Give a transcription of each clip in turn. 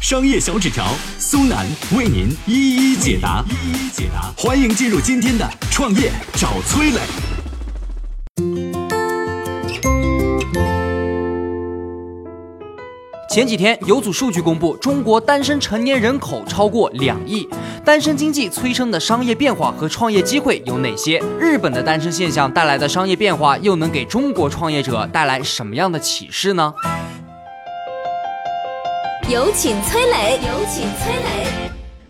商业小纸条，苏南为您一一解答。一一解答，欢迎进入今天的创业找崔磊。前几天有组数据公布，中国单身成年人口超过两亿，单身经济催生的商业变化和创业机会有哪些？日本的单身现象带来的商业变化又能给中国创业者带来什么样的启示呢？有请崔磊。有请崔磊。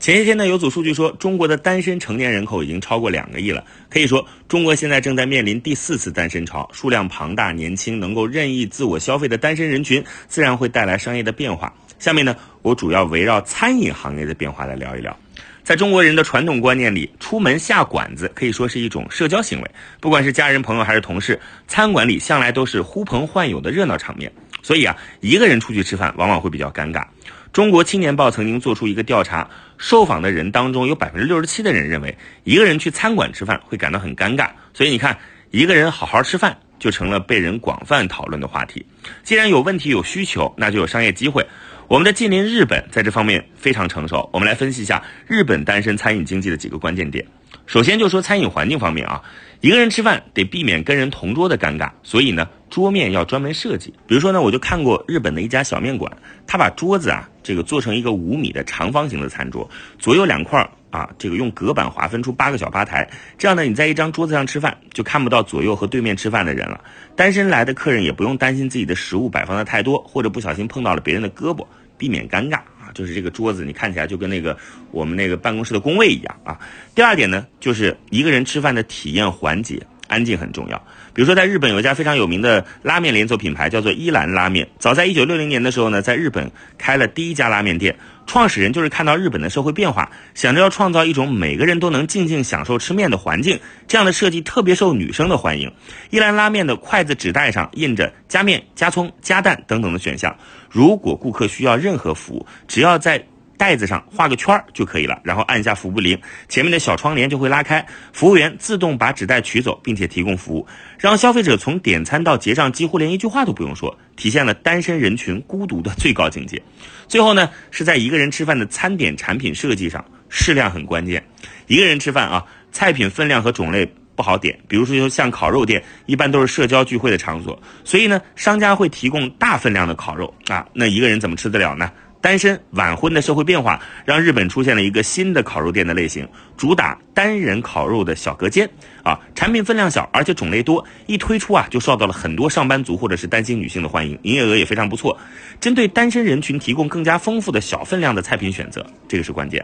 前些天呢，有组数据说，中国的单身成年人口已经超过两个亿了。可以说，中国现在正在面临第四次单身潮，数量庞大、年轻、能够任意自我消费的单身人群，自然会带来商业的变化。下面呢，我主要围绕餐饮行业的变化来聊一聊。在中国人的传统观念里，出门下馆子可以说是一种社交行为，不管是家人、朋友还是同事，餐馆里向来都是呼朋唤友的热闹场面。所以啊，一个人出去吃饭往往会比较尴尬。中国青年报曾经做出一个调查，受访的人当中有百分之六十七的人认为，一个人去餐馆吃饭会感到很尴尬。所以你看，一个人好好吃饭就成了被人广泛讨论的话题。既然有问题有需求，那就有商业机会。我们的近邻日本在这方面非常成熟。我们来分析一下日本单身餐饮经济的几个关键点。首先就说餐饮环境方面啊。一个人吃饭得避免跟人同桌的尴尬，所以呢，桌面要专门设计。比如说呢，我就看过日本的一家小面馆，他把桌子啊，这个做成一个五米的长方形的餐桌，左右两块啊，这个用隔板划分出八个小吧台，这样呢，你在一张桌子上吃饭，就看不到左右和对面吃饭的人了。单身来的客人也不用担心自己的食物摆放的太多，或者不小心碰到了别人的胳膊，避免尴尬。就是这个桌子，你看起来就跟那个我们那个办公室的工位一样啊。第二点呢，就是一个人吃饭的体验环节，安静很重要。比如说，在日本有一家非常有名的拉面连锁品牌，叫做伊兰拉面。早在一九六零年的时候呢，在日本开了第一家拉面店。创始人就是看到日本的社会变化，想着要创造一种每个人都能静静享受吃面的环境。这样的设计特别受女生的欢迎。一兰拉面的筷子纸袋上印着加面、加葱、加蛋等等的选项。如果顾客需要任何服务，只要在袋子上画个圈儿就可以了，然后按一下服务铃，前面的小窗帘就会拉开，服务员自动把纸袋取走，并且提供服务，让消费者从点餐到结账几乎连一句话都不用说，体现了单身人群孤独的最高境界。最后呢，是在一个人吃饭的餐点产品设计上，适量很关键。一个人吃饭啊，菜品分量和种类不好点，比如说像烤肉店，一般都是社交聚会的场所，所以呢，商家会提供大分量的烤肉啊，那一个人怎么吃得了呢？单身晚婚的社会变化，让日本出现了一个新的烤肉店的类型，主打单人烤肉的小隔间啊，产品分量小，而且种类多，一推出啊就受到了很多上班族或者是单身女性的欢迎，营业额也非常不错。针对单身人群提供更加丰富的小分量的菜品选择，这个是关键。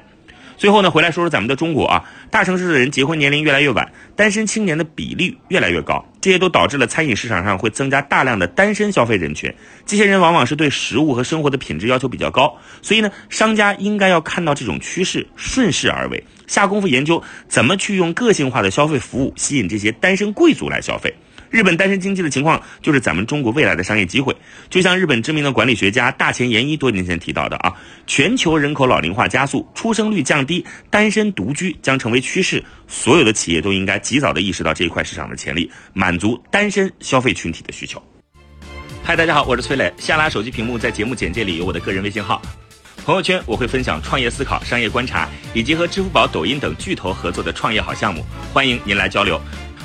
最后呢，回来说说咱们的中国啊，大城市的人结婚年龄越来越晚，单身青年的比例越来越高，这些都导致了餐饮市场上会增加大量的单身消费人群。这些人往往是对食物和生活的品质要求比较高，所以呢，商家应该要看到这种趋势，顺势而为，下功夫研究怎么去用个性化的消费服务吸引这些单身贵族来消费。日本单身经济的情况，就是咱们中国未来的商业机会。就像日本知名的管理学家大前研一多年前提到的啊，全球人口老龄化加速，出生率降低，单身独居将成为趋势。所有的企业都应该及早的意识到这一块市场的潜力，满足单身消费群体的需求。嗨，大家好，我是崔磊。下拉手机屏幕，在节目简介里有我的个人微信号。朋友圈我会分享创业思考、商业观察，以及和支付宝、抖音等巨头合作的创业好项目，欢迎您来交流。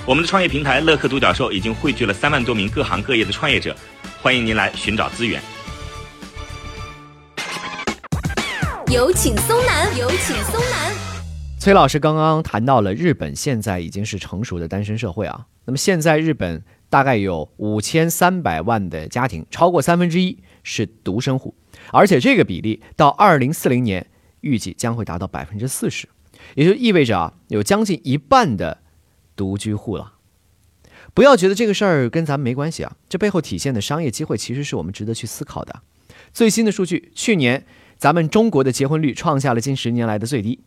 我们的创业平台乐客独角兽已经汇聚了三万多名各行各业的创业者，欢迎您来寻找资源。有请松南，有请松南。崔老师刚刚谈到了日本现在已经是成熟的单身社会啊，那么现在日本大概有五千三百万的家庭，超过三分之一是独生户，而且这个比例到二零四零年预计将会达到百分之四十，也就意味着啊，有将近一半的。独居户了，不要觉得这个事儿跟咱们没关系啊！这背后体现的商业机会，其实是我们值得去思考的。最新的数据，去年咱们中国的结婚率创下了近十年来的最低，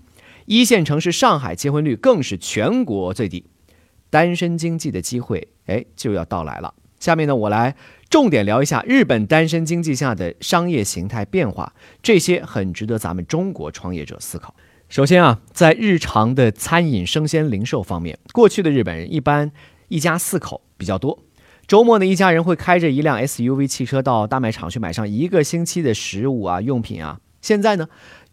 一线城市上海结婚率更是全国最低。单身经济的机会，哎，就要到来了。下面呢，我来重点聊一下日本单身经济下的商业形态变化，这些很值得咱们中国创业者思考。首先啊，在日常的餐饮生鲜零售方面，过去的日本人一般一家四口比较多，周末呢，一家人会开着一辆 SUV 汽车到大卖场去买上一个星期的食物啊、用品啊。现在呢，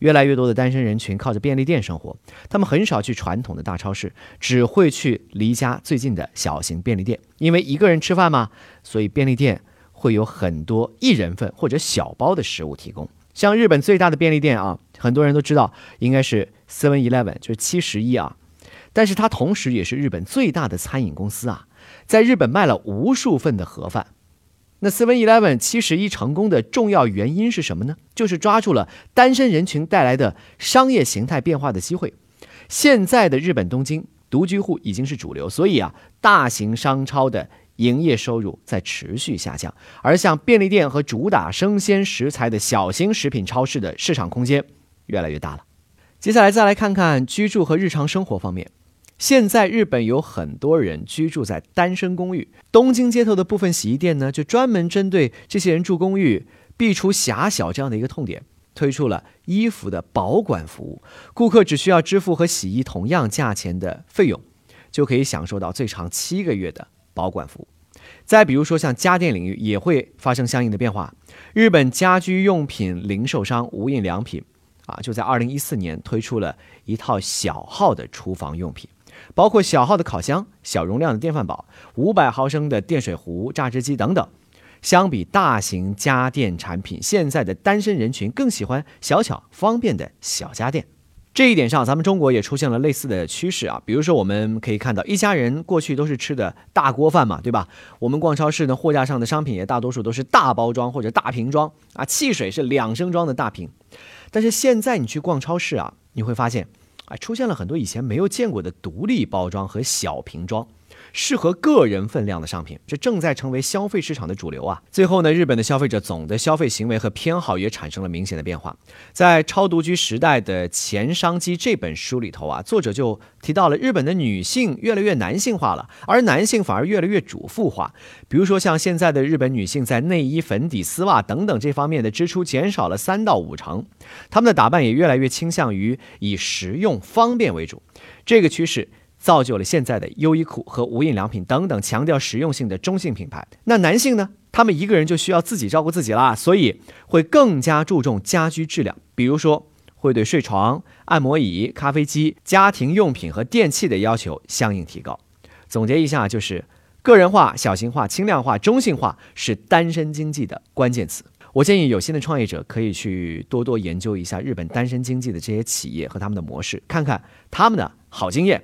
越来越多的单身人群靠着便利店生活，他们很少去传统的大超市，只会去离家最近的小型便利店，因为一个人吃饭嘛，所以便利店会有很多一人份或者小包的食物提供。像日本最大的便利店啊，很多人都知道，应该是 Seven Eleven，就是七十一啊。但是它同时也是日本最大的餐饮公司啊，在日本卖了无数份的盒饭。那 Seven Eleven 七十一成功的重要原因是什么呢？就是抓住了单身人群带来的商业形态变化的机会。现在的日本东京，独居户已经是主流，所以啊，大型商超的。营业收入在持续下降，而像便利店和主打生鲜食材的小型食品超市的市场空间越来越大了。接下来再来看看居住和日常生活方面。现在日本有很多人居住在单身公寓，东京街头的部分洗衣店呢，就专门针对这些人住公寓避除狭小这样的一个痛点，推出了衣服的保管服务。顾客只需要支付和洗衣同样价钱的费用，就可以享受到最长七个月的。保管服务，再比如说像家电领域也会发生相应的变化。日本家居用品零售商无印良品啊，就在二零一四年推出了一套小号的厨房用品，包括小号的烤箱、小容量的电饭煲、五百毫升的电水壶、榨汁机等等。相比大型家电产品，现在的单身人群更喜欢小巧方便的小家电。这一点上，咱们中国也出现了类似的趋势啊。比如说，我们可以看到，一家人过去都是吃的大锅饭嘛，对吧？我们逛超市呢，货架上的商品也大多数都是大包装或者大瓶装啊，汽水是两升装的大瓶。但是现在你去逛超市啊，你会发现，啊，出现了很多以前没有见过的独立包装和小瓶装。适合个人分量的商品，这正在成为消费市场的主流啊。最后呢，日本的消费者总的消费行为和偏好也产生了明显的变化。在《超独居时代的前商机》这本书里头啊，作者就提到了日本的女性越来越男性化了，而男性反而越来越主妇化。比如说，像现在的日本女性在内衣、粉底、丝袜等等这方面的支出减少了三到五成，她们的打扮也越来越倾向于以实用方便为主。这个趋势。造就了现在的优衣库和无印良品等等强调实用性的中性品牌。那男性呢？他们一个人就需要自己照顾自己啦，所以会更加注重家居质量，比如说会对睡床、按摩椅、咖啡机、家庭用品和电器的要求相应提高。总结一下，就是个人化、小型化、轻量化、中性化是单身经济的关键词。我建议有心的创业者可以去多多研究一下日本单身经济的这些企业和他们的模式，看看他们的好经验。